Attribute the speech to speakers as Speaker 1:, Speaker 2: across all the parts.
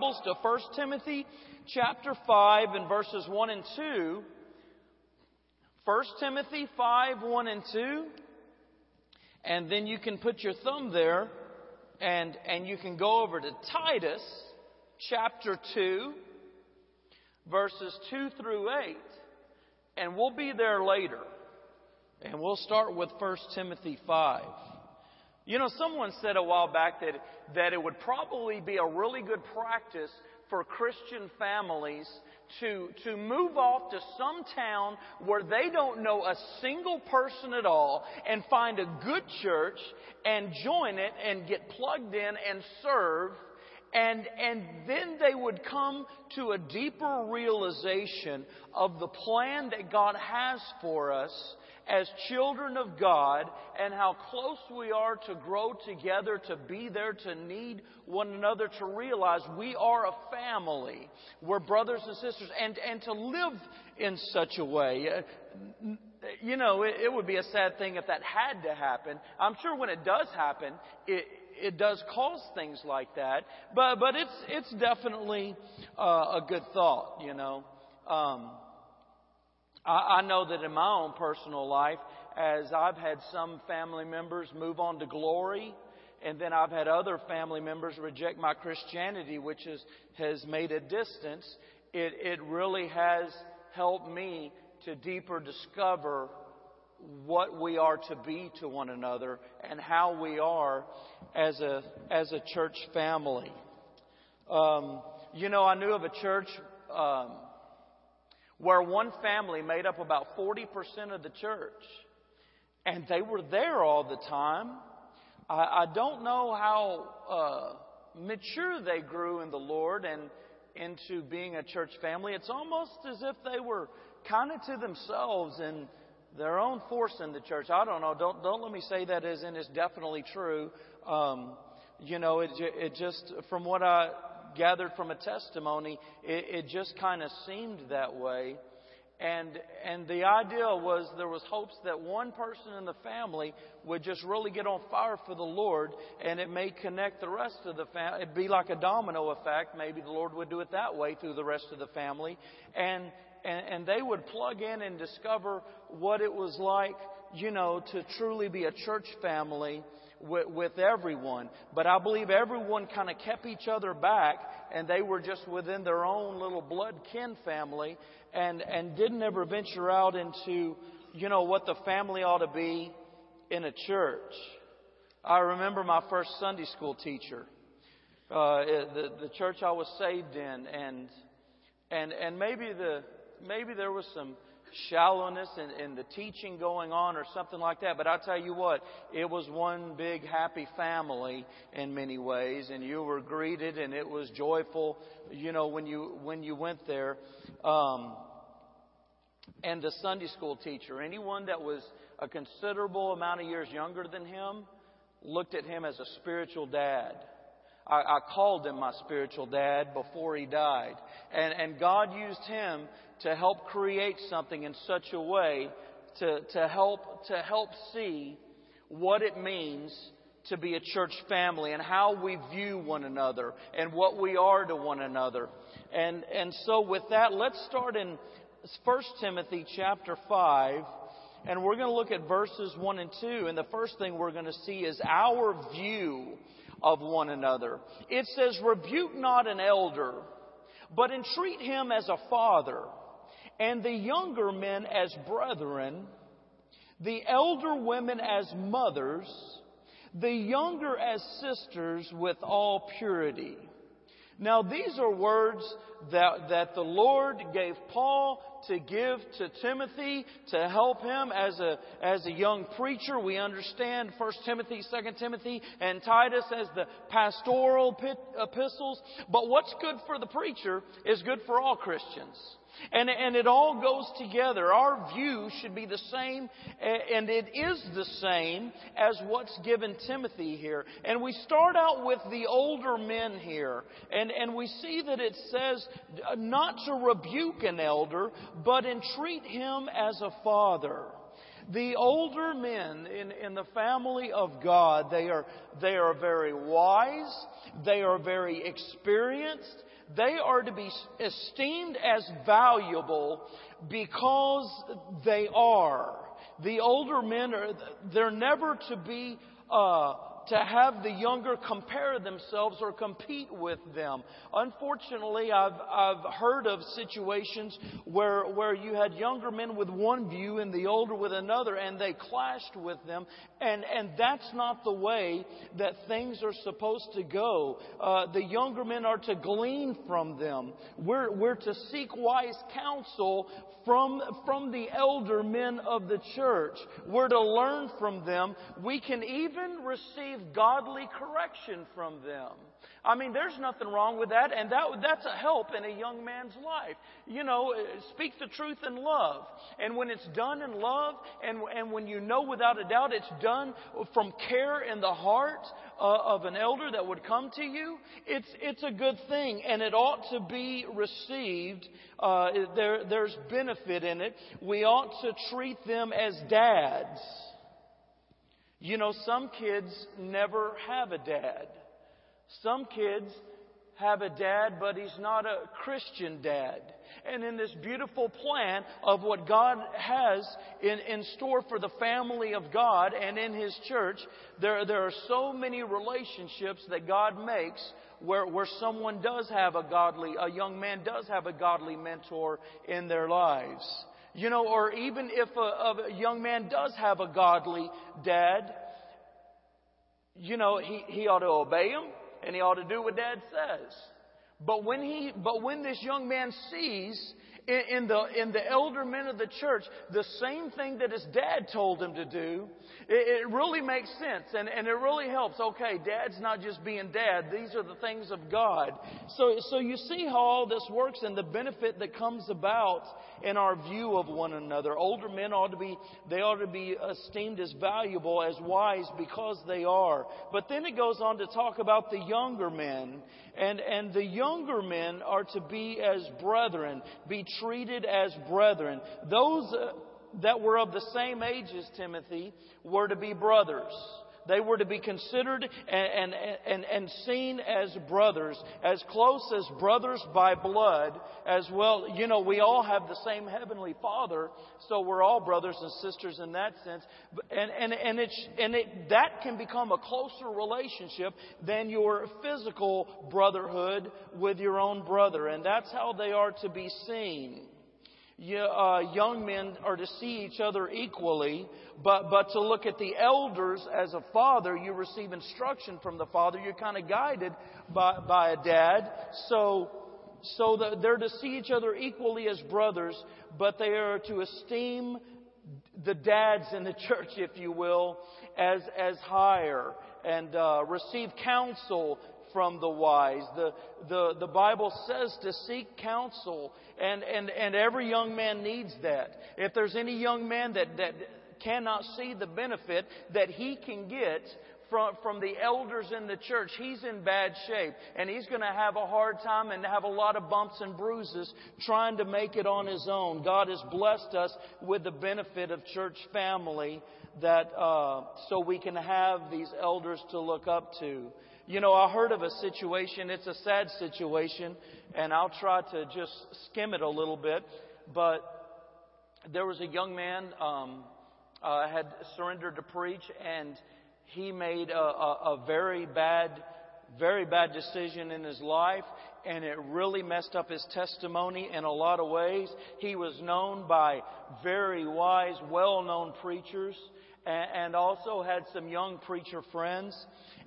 Speaker 1: Bibles to 1 Timothy chapter 5 and verses 1 and 2. 1 Timothy 5, 1 and 2. And then you can put your thumb there and, and you can go over to Titus chapter 2, verses 2 through 8. And we'll be there later. And we'll start with 1 Timothy 5. You know, someone said a while back that, that it would probably be a really good practice for Christian families to, to move off to some town where they don't know a single person at all and find a good church and join it and get plugged in and serve. And, and then they would come to a deeper realization of the plan that God has for us as children of God and how close we are to grow together, to be there, to need one another, to realize we are a family. We're brothers and sisters, and, and to live in such a way. Uh, you know, it, it would be a sad thing if that had to happen. I'm sure when it does happen, it, it does cause things like that, but but it's it's definitely uh, a good thought, you know. Um, I, I know that in my own personal life, as I've had some family members move on to glory, and then I've had other family members reject my Christianity, which is, has made a distance, it, it really has helped me to deeper discover what we are to be to one another and how we are as a, as a church family. Um, you know, I knew of a church um, where one family made up about 40% of the church. And they were there all the time. I, I don't know how uh, mature they grew in the Lord and into being a church family. It's almost as if they were kind of to themselves and their own force in the church. I don't know. Don't don't let me say that as in it's definitely true. Um, you know, it it just from what I gathered from a testimony, it, it just kind of seemed that way. And, and the idea was there was hopes that one person in the family would just really get on fire for the Lord and it may connect the rest of the family. It'd be like a domino effect. Maybe the Lord would do it that way through the rest of the family. And, and, and they would plug in and discover what it was like, you know, to truly be a church family with, with everyone. But I believe everyone kind of kept each other back and they were just within their own little blood kin family and, and didn't ever venture out into, you know, what the family ought to be in a church. I remember my first Sunday school teacher, uh, the, the church I was saved in, and, and, and maybe the, maybe there was some shallowness in, in the teaching going on or something like that. But I tell you what, it was one big happy family in many ways, and you were greeted, and it was joyful. You know when you when you went there, um, and the Sunday school teacher, anyone that was a considerable amount of years younger than him, looked at him as a spiritual dad. I, I called him my spiritual dad before he died. And, and God used him to help create something in such a way to, to, help, to help see what it means to be a church family and how we view one another and what we are to one another. And, and so with that, let's start in 1 Timothy chapter 5 and we're going to look at verses 1 and 2 and the first thing we're going to see is our view of one another. It says, rebuke not an elder, but entreat him as a father and the younger men as brethren, the elder women as mothers, the younger as sisters with all purity. Now these are words that, that the Lord gave Paul to give to Timothy to help him as a, as a young preacher. We understand 1 Timothy, 2 Timothy, and Titus as the pastoral epistles. But what's good for the preacher is good for all Christians. And, and it all goes together. Our view should be the same, and it is the same as what's given Timothy here. And we start out with the older men here, and, and we see that it says not to rebuke an elder, but entreat him as a father. The older men in, in the family of God, they are, they are very wise, they are very experienced, they are to be esteemed as valuable because they are. The older men are, they're never to be, uh, to have the younger compare themselves or compete with them. Unfortunately, I've, I've heard of situations where, where you had younger men with one view and the older with another and they clashed with them. And, and that's not the way that things are supposed to go. Uh, the younger men are to glean from them. We're, we're to seek wise counsel from, from the elder men of the church. We're to learn from them. We can even receive godly correction from them. I mean, there's nothing wrong with that, and that, that's a help in a young man's life. You know, speak the truth in love. And when it's done in love, and, and when you know without a doubt it's done from care in the heart uh, of an elder that would come to you, it's, it's a good thing, and it ought to be received. Uh, there, there's benefit in it. We ought to treat them as dads. You know, some kids never have a dad. Some kids have a dad, but he's not a Christian dad. And in this beautiful plan of what God has in, in store for the family of God and in His church, there, there are so many relationships that God makes where, where someone does have a godly, a young man does have a godly mentor in their lives. You know, or even if a, a young man does have a godly dad, you know, he, he ought to obey him and he ought to do what dad says. But when he, but when this young man sees in, the, in the elder men of the church the same thing that his dad told him to do, it, it really makes sense and, and it really helps. Okay, dad's not just being dad. These are the things of God. So, so you see how all this works and the benefit that comes about in our view of one another. Older men ought to be, they ought to be esteemed as valuable, as wise because they are. But then it goes on to talk about the younger men and, and the younger men are to be as brethren, be treated as brethren. Those, uh, that were of the same age as Timothy were to be brothers. They were to be considered and, and, and, and seen as brothers, as close as brothers by blood, as well. You know, we all have the same Heavenly Father, so we're all brothers and sisters in that sense. And, and, and, it's, and it, that can become a closer relationship than your physical brotherhood with your own brother. And that's how they are to be seen uh, young men are to see each other equally, but, but to look at the elders as a father, you receive instruction from the father. You're kind of guided by, by a dad. So, so the, they're to see each other equally as brothers, but they are to esteem the dads in the church, if you will, as, as higher and uh, receive counsel from the wise. The, the, the Bible says to seek counsel, and, and, and every young man needs that. If there's any young man that, that cannot see the benefit that he can get from, from the elders in the church, he's in bad shape. And he's going to have a hard time and have a lot of bumps and bruises trying to make it on his own. God has blessed us with the benefit of church family that, uh, so we can have these elders to look up to. You know, I heard of a situation, it's a sad situation, and I'll try to just skim it a little bit, but there was a young man, um, uh, had surrendered to preach, and he made a, a, a very bad, very bad decision in his life, and it really messed up his testimony in a lot of ways. He was known by very wise, well-known preachers, and also had some young preacher friends.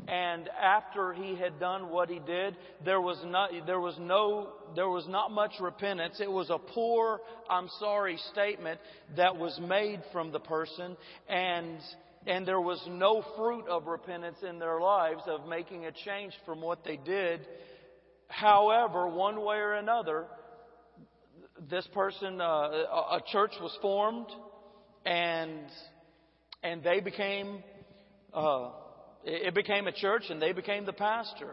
Speaker 1: And after he had done what he did, there was not, there was no, there was not much repentance. It was a poor, I'm sorry statement that was made from the person and, and there was no fruit of repentance in their lives of making a change from what they did. However, one way or another, this person, uh, a church was formed and, and they became, uh, it became a church and they became the pastor.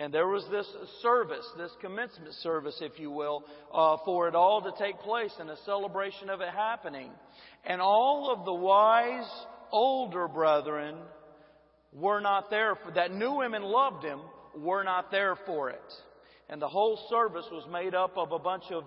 Speaker 1: And there was this service, this commencement service, if you will, uh, for it all to take place and a celebration of it happening. And all of the wise older brethren were not there for that. Knew him and loved him, were not there for it. And the whole service was made up of a bunch of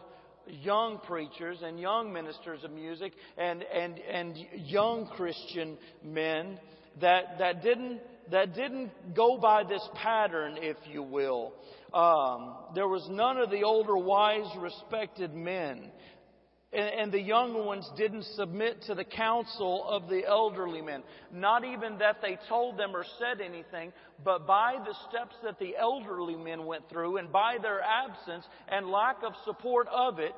Speaker 1: young preachers and young ministers of music and, and, and young Christian men that, that didn't, that didn't go by this pattern, if you will. Um, there was none of the older, wise, respected men and, and, the young ones didn't submit to the counsel of the elderly men. Not even that they told them or said anything, but by the steps that the elderly men went through and by their absence and lack of support of it,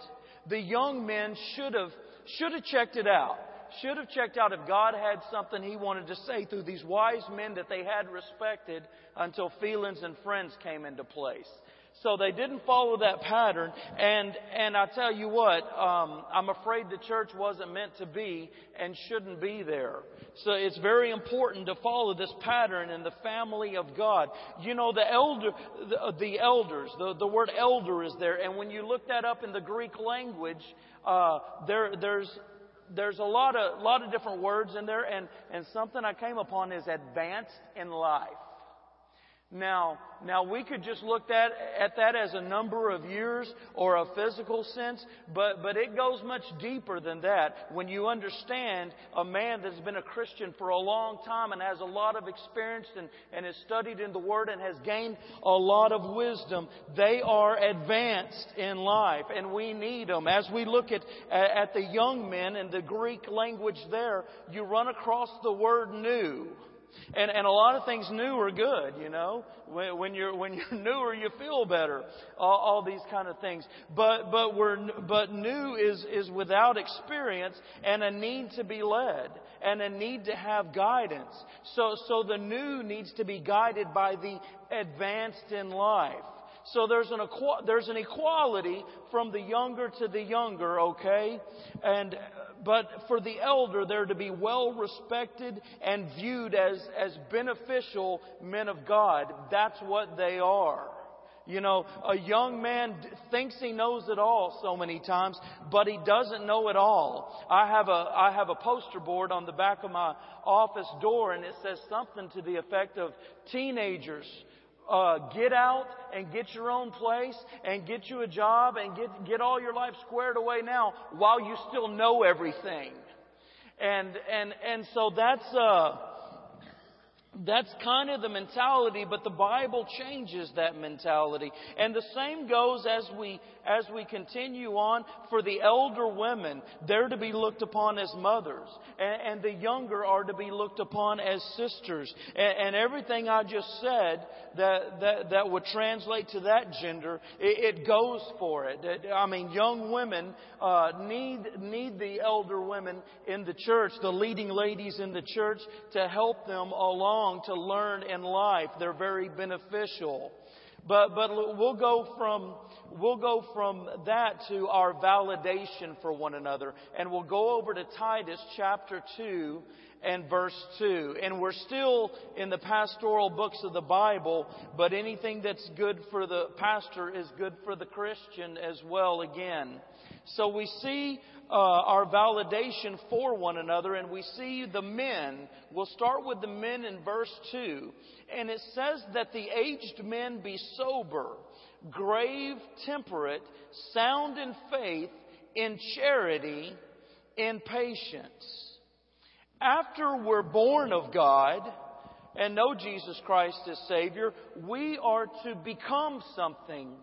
Speaker 1: the young men should have, should have checked it out. Should have checked out if God had something He wanted to say through these wise men that they had respected until feelings and friends came into place. So they didn't follow that pattern. And, and I tell you what, um, I'm afraid the church wasn't meant to be and shouldn't be there. So it's very important to follow this pattern in the family of God. You know, the elder, the, the elders, the, the word elder is there. And when you look that up in the Greek language, uh, there, there's, there's a lot of, a lot of different words in there. And, and something I came upon is advanced in life. Now, now we could just look at, at that as a number of years or a physical sense, but, but it goes much deeper than that. When you understand a man that's been a Christian for a long time and has a lot of experience and, and has studied in the Word and has gained a lot of wisdom, they are advanced in life and we need them. As we look at, at the young men in the Greek language there, you run across the word new. And, and a lot of things new are good, you know. When, when you're, when you're newer, you feel better. All, all these kind of things. But, but we're, but new is, is without experience and a need to be led and a need to have guidance. So, so the new needs to be guided by the advanced in life. So there's an, there's an equality from the younger to the younger, okay? And but for the elder, they're to be well respected and viewed as, as beneficial men of God. That's what they are. You know, a young man thinks he knows it all so many times, but he doesn't know it all. I have a, I have a poster board on the back of my office door and it says something to the effect of teenagers uh, get out and get your own place and get you a job and get, get all your life squared away now while you still know everything. And, and, and so that's, uh, that's kind of the mentality, but the Bible changes that mentality. And the same goes as we, as we continue on for the elder women. They're to be looked upon as mothers. And, and the younger are to be looked upon as sisters. And, and everything I just said that, that, that would translate to that gender, it, it goes for it. I mean, young women uh, need, need the elder women in the church, the leading ladies in the church, to help them along to learn in life. They're very beneficial. But, but we'll go from, we'll go from that to our validation for one another. And we'll go over to Titus chapter 2 and verse 2. And we're still in the pastoral books of the Bible, but anything that's good for the pastor is good for the Christian as well again. So we see uh, our validation for one another, and we see the men. We'll start with the men in verse 2. And it says that the aged men be sober, grave, temperate, sound in faith, in charity, in patience. After we're born of God and know Jesus Christ as Savior, we are to become something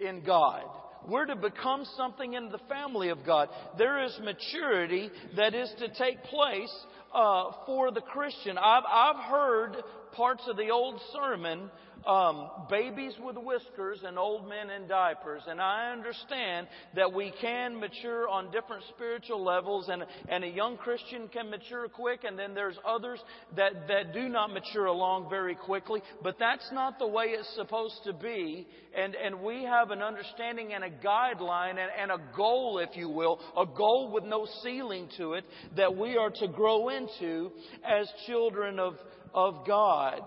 Speaker 1: in God. We're to become something in the family of God. There is maturity that is to take place uh, for the Christian. I've, I've heard parts of the old sermon um, babies with whiskers and old men in diapers. And I understand that we can mature on different spiritual levels, and, and a young Christian can mature quick, and then there's others that, that do not mature along very quickly. But that's not the way it's supposed to be. And, and we have an understanding and a guideline and, and a goal, if you will, a goal with no ceiling to it that we are to grow into as children of, of God.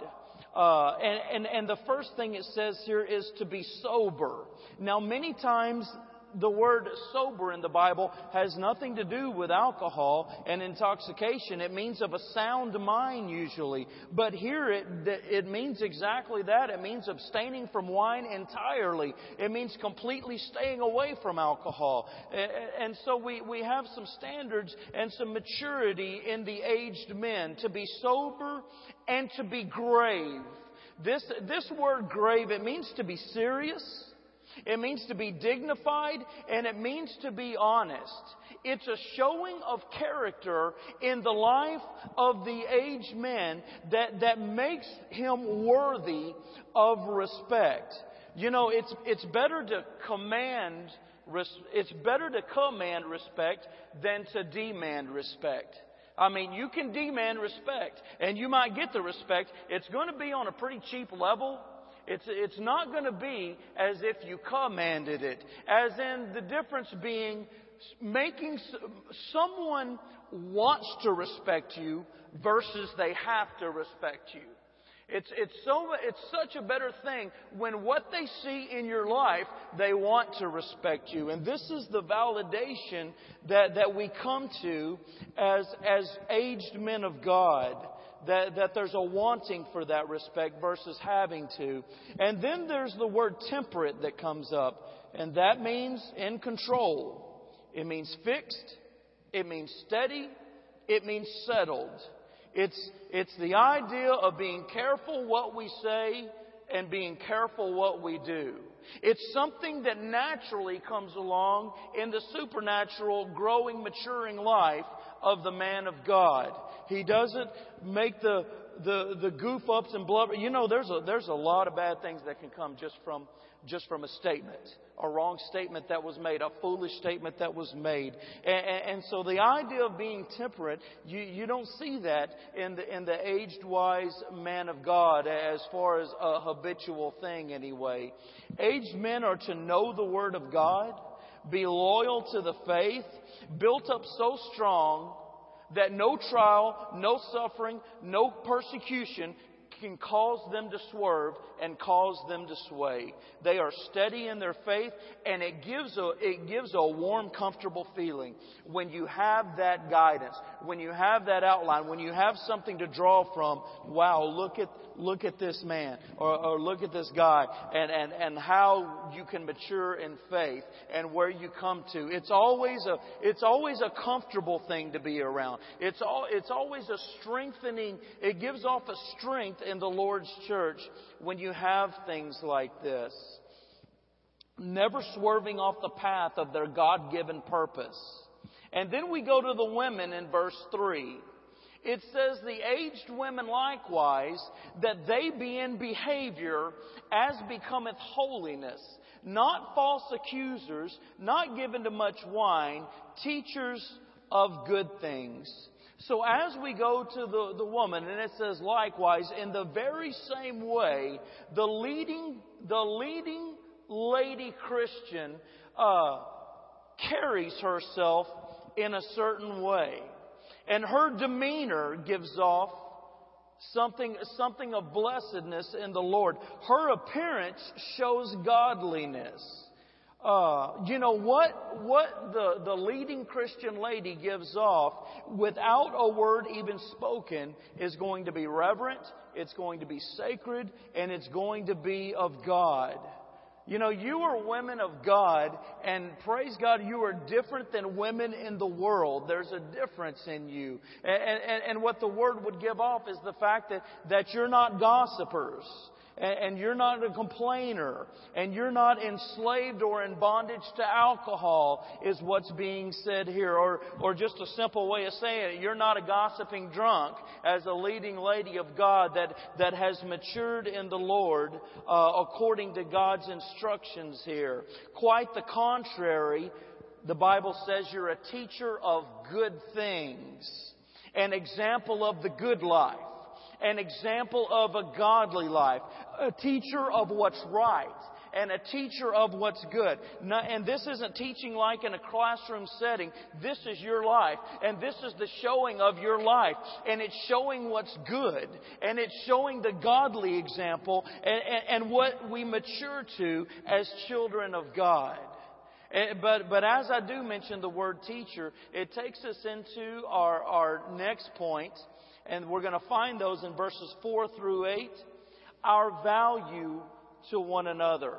Speaker 1: Uh, and, and, and the first thing it says here is to be sober. Now, many times the word sober in the Bible has nothing to do with alcohol and intoxication. It means of a sound mind usually. But here it, it means exactly that. It means abstaining from wine entirely. It means completely staying away from alcohol. And so we, we have some standards and some maturity in the aged men to be sober and to be grave. This, this word grave, it means to be serious. It means to be dignified and it means to be honest. It's a showing of character in the life of the aged man that, that makes him worthy of respect. You know, it's, it's better to command, it's better to command respect than to demand respect. I mean, you can demand respect and you might get the respect. It's going to be on a pretty cheap level it's, it's not going to be as if you commanded it. As in the difference being making someone wants to respect you versus they have to respect you. It's, it's so, it's such a better thing when what they see in your life, they want to respect you. And this is the validation that, that we come to as, as aged men of God that, that there's a wanting for that respect versus having to. And then there's the word temperate that comes up, and that means in control. It means fixed, it means steady, it means settled. It's, it's the idea of being careful what we say and being careful what we do. It's something that naturally comes along in the supernatural, growing, maturing life of the man of God. He doesn't make the, the, the goof ups and blubber. You know, there's a, there's a lot of bad things that can come just from, just from a statement. A wrong statement that was made, a foolish statement that was made. And, and so the idea of being temperate, you, you don't see that in the, in the aged wise man of God as far as a habitual thing anyway. Aged men are to know the Word of God, be loyal to the faith, built up so strong that no trial, no suffering, no persecution can cause them to swerve and cause them to sway. They are steady in their faith and it gives a, it gives a warm, comfortable feeling when you have that guidance, when you have that outline, when you have something to draw from. Wow, look at, look at this man or, or look at this guy and, and, and how you can mature in faith and where you come to. It's always a, it's always a comfortable thing to be around. It's all, it's always a strengthening, it gives off a strength in the Lord's church when you have things like this. Never swerving off the path of their God given purpose. And then we go to the women in verse 3. It says, The aged women likewise, that they be in behavior as becometh holiness, not false accusers, not given to much wine, teachers of good things so as we go to the, the woman, and it says likewise, in the very same way, the leading, the leading lady Christian uh, carries herself in a certain way. And her demeanor gives off something, something of blessedness in the Lord. Her appearance shows godliness. Uh, you know what what the, the leading Christian lady gives off without a word even spoken is going to be reverent, it's going to be sacred, and it's going to be of God. You know, you are women of God, and praise God, you are different than women in the world. There's a difference in you. And, and, and what the word would give off is the fact that, that you're not gossipers and you're not a complainer, and you're not enslaved or in bondage to alcohol, is what's being said here. Or, or just a simple way of saying it, you're not a gossiping drunk as a leading lady of God that, that has matured in the Lord uh, according to God's instructions here. Quite the contrary, the Bible says you're a teacher of good things, an example of the good life an example of a godly life, a teacher of what's right, and a teacher of what's good. And this isn't teaching like in a classroom setting. This is your life. And this is the showing of your life. And it's showing what's good. And it's showing the godly example and, and, and what we mature to as children of God. But, but as I do mention the word teacher, it takes us into our, our next point, and we're going to find those in verses 4 through 8. Our value to one another.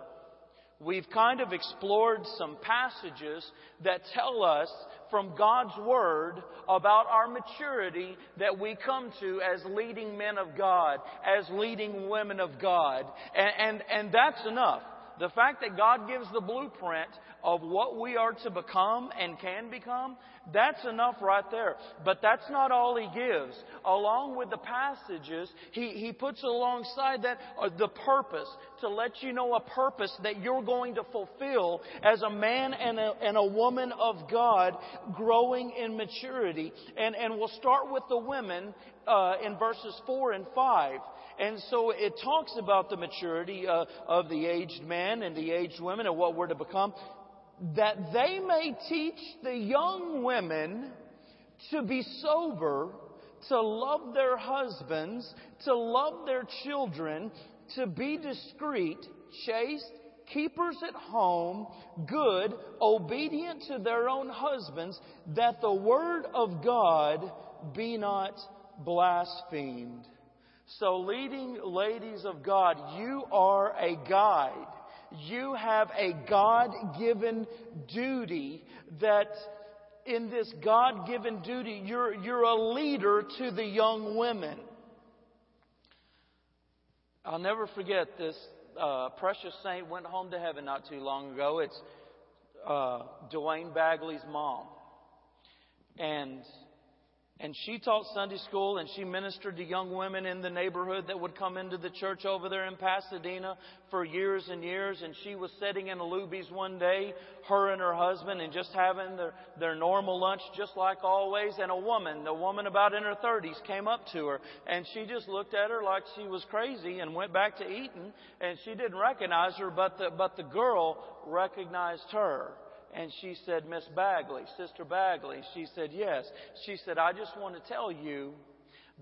Speaker 1: We've kind of explored some passages that tell us from God's Word about our maturity that we come to as leading men of God, as leading women of God. And, and, and that's enough. The fact that God gives the blueprint of what we are to become and can become, that's enough right there. But that's not all he gives. Along with the passages, he, he puts alongside that uh, the purpose to let you know a purpose that you're going to fulfill as a man and a, and a woman of God growing in maturity. And, and we'll start with the women uh, in verses 4 and 5. And so it talks about the maturity uh, of the aged man and the aged women and what we're to become that they may teach the young women to be sober, to love their husbands, to love their children, to be discreet, chaste, keepers at home, good, obedient to their own husbands, that the word of God be not blasphemed. So, leading ladies of God, you are a guide you have a God given duty that in this God given duty, you're, you're a leader to the young women. I'll never forget this uh, precious saint went home to heaven not too long ago. It's uh, Dwayne Bagley's mom. And and she taught Sunday school and she ministered to young women in the neighborhood that would come into the church over there in Pasadena for years and years. And she was sitting in a Luby's one day, her and her husband, and just having their, their normal lunch just like always. And a woman, a woman about in her 30s, came up to her and she just looked at her like she was crazy and went back to eating. And she didn't recognize her, but the, but the girl recognized her. And she said, Miss Bagley, Sister Bagley. She said, Yes. She said, I just want to tell you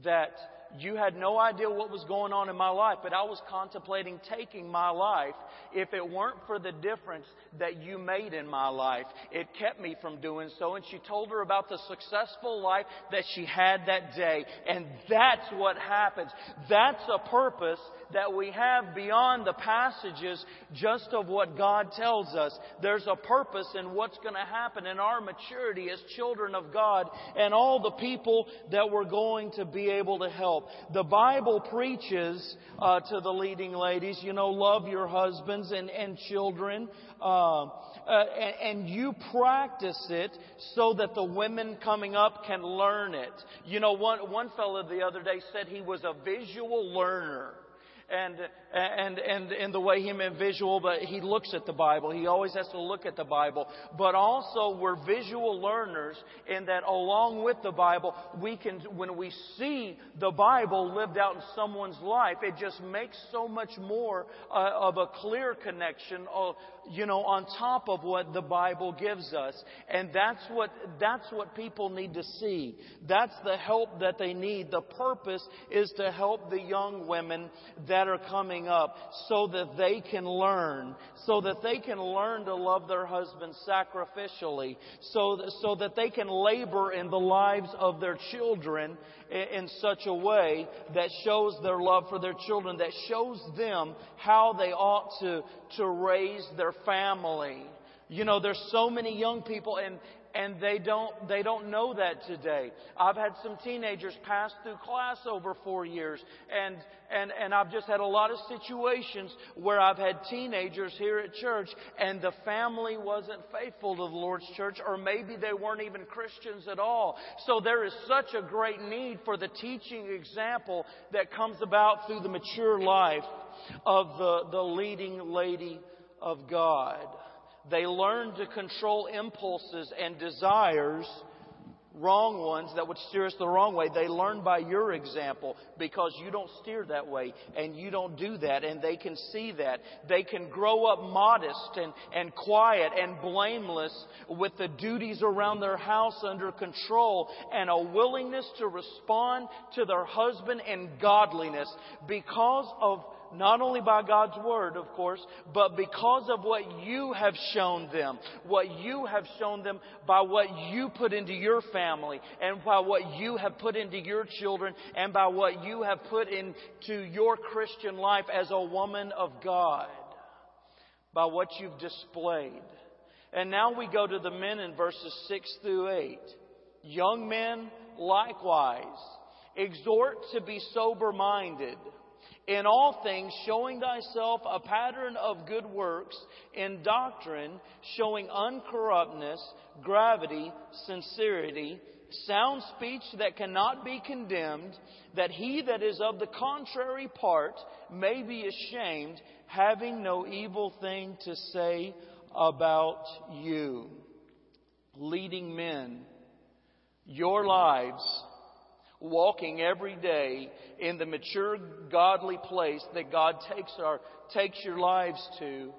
Speaker 1: that you had no idea what was going on in my life, but I was contemplating taking my life if it weren't for the difference that you made in my life. It kept me from doing so. And she told her about the successful life that she had that day. And that's what happens. That's a purpose that we have beyond the passages just of what God tells us. There's a purpose in what's going to happen in our maturity as children of God and all the people that we're going to be able to help. The Bible preaches uh, to the leading ladies, you know, love your husbands and, and children. Uh, uh, and, and you practice it so that the women coming up can learn it. You know, one, one fellow the other day said he was a visual learner and and and in the way he meant visual, but he looks at the Bible. He always has to look at the Bible. But also we're visual learners in that along with the Bible, we can when we see the Bible lived out in someone's life, it just makes so much more uh, of a clear connection, uh, you know, on top of what the Bible gives us. And that's what that's what people need to see. That's the help that they need. The purpose is to help the young women that are coming up so that they can learn, so that they can learn to love their husbands sacrificially, so that, so that they can labor in the lives of their children in, in such a way that shows their love for their children, that shows them how they ought to, to raise their family. You know, there's so many young people, and, and they don't, they don't know that today. I've had some teenagers pass through class over four years, and, and, and I've just had a lot of situations where I've had teenagers here at church, and the family wasn't faithful to the Lord's church, or maybe they weren't even Christians at all. So there is such a great need for the teaching example that comes about through the mature life of the, the leading lady of God. They learn to control impulses and desires, wrong ones that would steer us the wrong way. They learn by your example because you don't steer that way and you don't do that and they can see that. They can grow up modest and, and quiet and blameless with the duties around their house under control and a willingness to respond to their husband in godliness because of not only by God's Word, of course, but because of what you have shown them. What you have shown them by what you put into your family, and by what you have put into your children, and by what you have put into your Christian life as a woman of God. By what you've displayed. And now we go to the men in verses 6 through 8. Young men, likewise, exhort to be sober minded in all things, showing thyself a pattern of good works, in doctrine, showing uncorruptness, gravity, sincerity, sound speech that cannot be condemned, that he that is of the contrary part may be ashamed, having no evil thing to say about you. Leading men, your lives walking every day in the mature, godly place that God takes our, takes your lives to,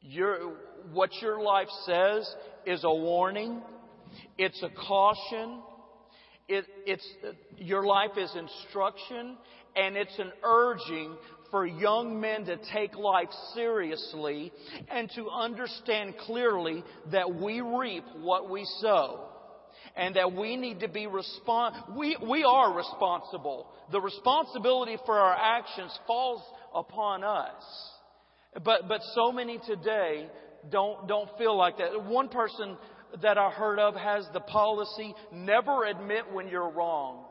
Speaker 1: your, what your life says is a warning. It's a caution. It, it's, your life is instruction and it's an urging for young men to take life seriously and to understand clearly that we reap what we sow and that we need to be respon- we, we are responsible. The responsibility for our actions falls upon us. But, but so many today don't, don't feel like that. One person that I heard of has the policy, never admit when you're wrong.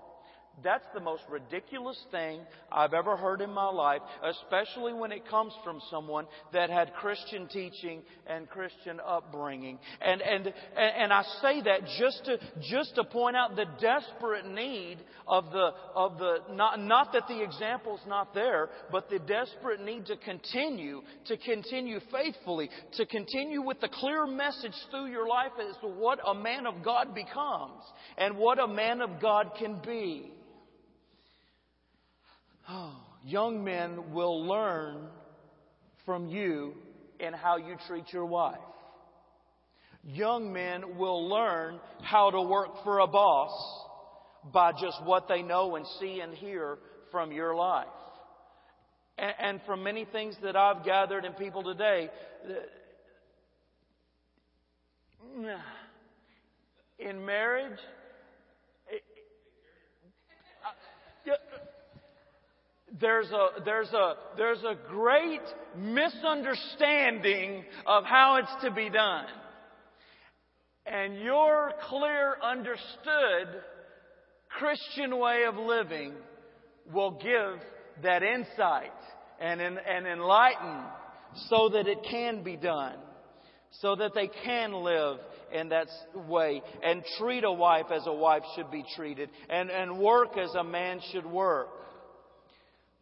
Speaker 1: That's the most ridiculous thing I've ever heard in my life, especially when it comes from someone that had Christian teaching and Christian upbringing. And, and, and I say that just to, just to point out the desperate need of the, of the, not, not that the example's not there, but the desperate need to continue, to continue faithfully, to continue with the clear message through your life as to what a man of God becomes and what a man of God can be. Oh, young men will learn from you in how you treat your wife. Young men will learn how to work for a boss by just what they know and see and hear from your life. And, and from many things that I've gathered in people today, in marriage, there's a, there's a, there's a great misunderstanding of how it's to be done. And your clear, understood Christian way of living will give that insight and, and enlighten so that it can be done. So that they can live in that way and treat a wife as a wife should be treated and, and work as a man should work.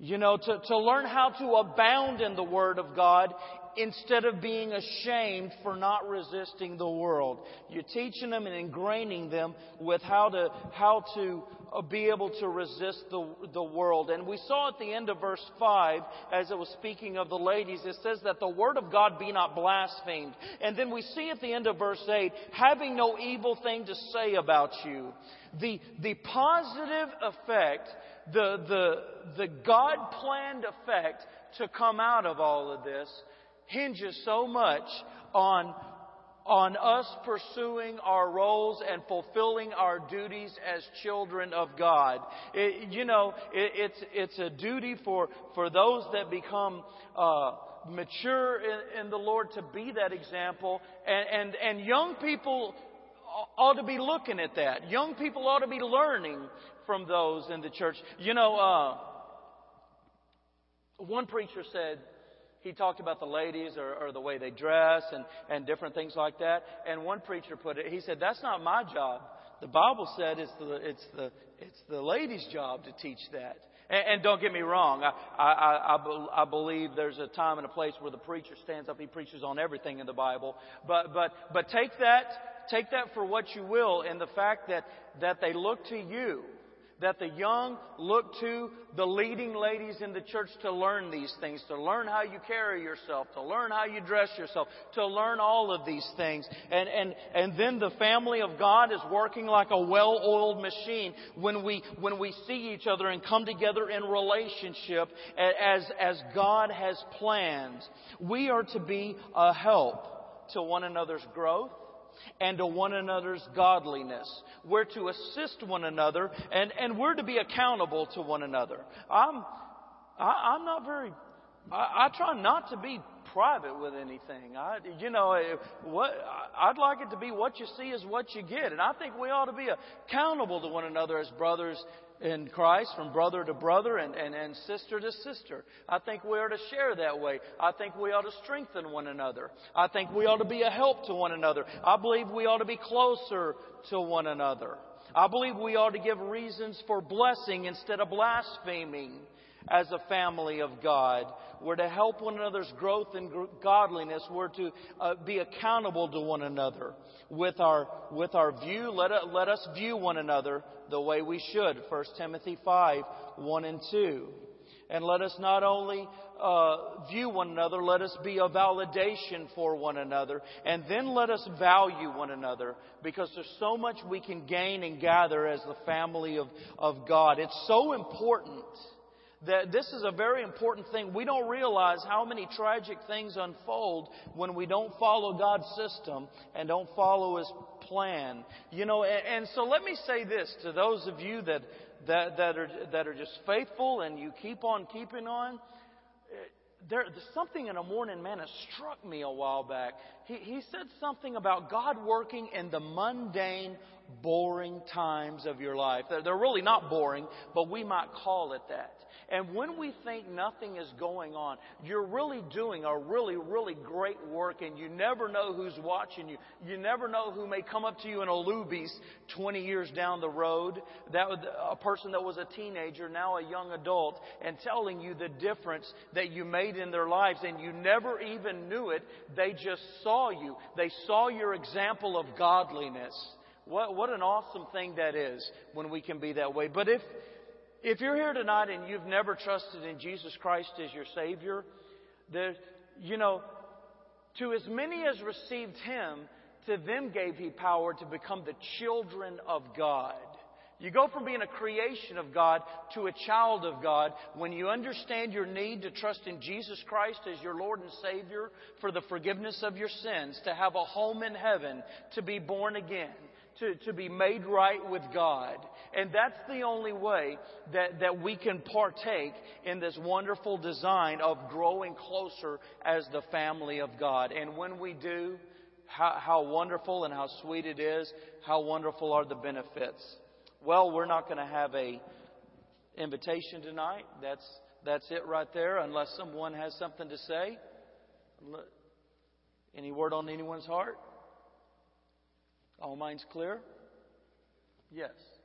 Speaker 1: You know, to, to learn how to abound in the Word of God instead of being ashamed for not resisting the world. You're teaching them and ingraining them with how to, how to uh, be able to resist the, the world. And we saw at the end of verse 5, as it was speaking of the ladies, it says that the Word of God be not blasphemed. And then we see at the end of verse 8, having no evil thing to say about you. The, the positive effect the, the, the God planned effect to come out of all of this hinges so much on, on us pursuing our roles and fulfilling our duties as children of God. It, you know, it, it's, it's a duty for, for those that become, uh, mature in, in, the Lord to be that example. And, and, and young people ought to be looking at that. Young people ought to be learning from those in the church. You know, uh, one preacher said, he talked about the ladies or, or, the way they dress and, and different things like that. And one preacher put it, he said, that's not my job. The Bible said it's the, it's the, it's the ladies' job to teach that. And, and don't get me wrong, I, I, I, I believe there's a time and a place where the preacher stands up, he preaches on everything in the Bible. But, but, but take that, take that for what you will in the fact that, that they look to you that the young look to the leading ladies in the church to learn these things, to learn how you carry yourself, to learn how you dress yourself, to learn all of these things. And, and, and then the family of God is working like a well-oiled machine when we, when we see each other and come together in relationship as, as God has planned. We are to be a help to one another's growth and to one another's godliness. We're to assist one another and, and we're to be accountable to one another. I'm, I, I'm not very, I, I try not to be private with anything. I, you know, eh, what, I'd like it to be what you see is what you get. And I think we ought to be accountable to one another as brothers in Christ from brother to brother and, and, and sister to sister. I think we ought to share that way. I think we ought to strengthen one another. I think we ought to be a help to one another. I believe we ought to be closer to one another. I believe we ought to give reasons for blessing instead of blaspheming as a family of God. We're to help one another's growth in godliness. We're to uh, be accountable to one another with our, with our view. Let, it, let us view one another the way we should. 1 Timothy 5, 1 and 2. And let us not only uh, view one another, let us be a validation for one another. And then let us value one another because there's so much we can gain and gather as the family of, of God. It's so important that this is a very important thing. We don't realize how many tragic things unfold when we don't follow God's system and don't follow His plan. You know, and, and so let me say this to those of you that, that, that, are, that are just faithful and you keep on keeping on. There, there's something in a morning man that struck me a while back. He, he said something about God working in the mundane, boring times of your life. They're, really not boring, but we might call it that. And when we think nothing is going on, you're really doing a really, really great work and you never know who's watching you. You never know who may come up to you in a Luby's 20 years down the road. That a person that was a teenager, now a young adult, and telling you the difference that you made in their lives and you never even knew it. They just saw you. They saw your example of godliness. What, what an awesome thing that is when we can be that way. But if, if you're here tonight and you've never trusted in Jesus Christ as your Savior, there, you know, to as many as received Him, to them gave He power to become the children of God. You go from being a creation of God to a child of God when you understand your need to trust in Jesus Christ as your Lord and Savior for the forgiveness of your sins, to have a home in heaven, to be born again to, to be made right with God. And that's the only way that, that we can partake in this wonderful design of growing closer as the family of God. And when we do, how, how wonderful and how sweet it is, how wonderful are the benefits. Well, we're not going to have a invitation tonight. That's, that's it right there, unless someone has something to say. Any word on anyone's heart? All minds clear? Yes.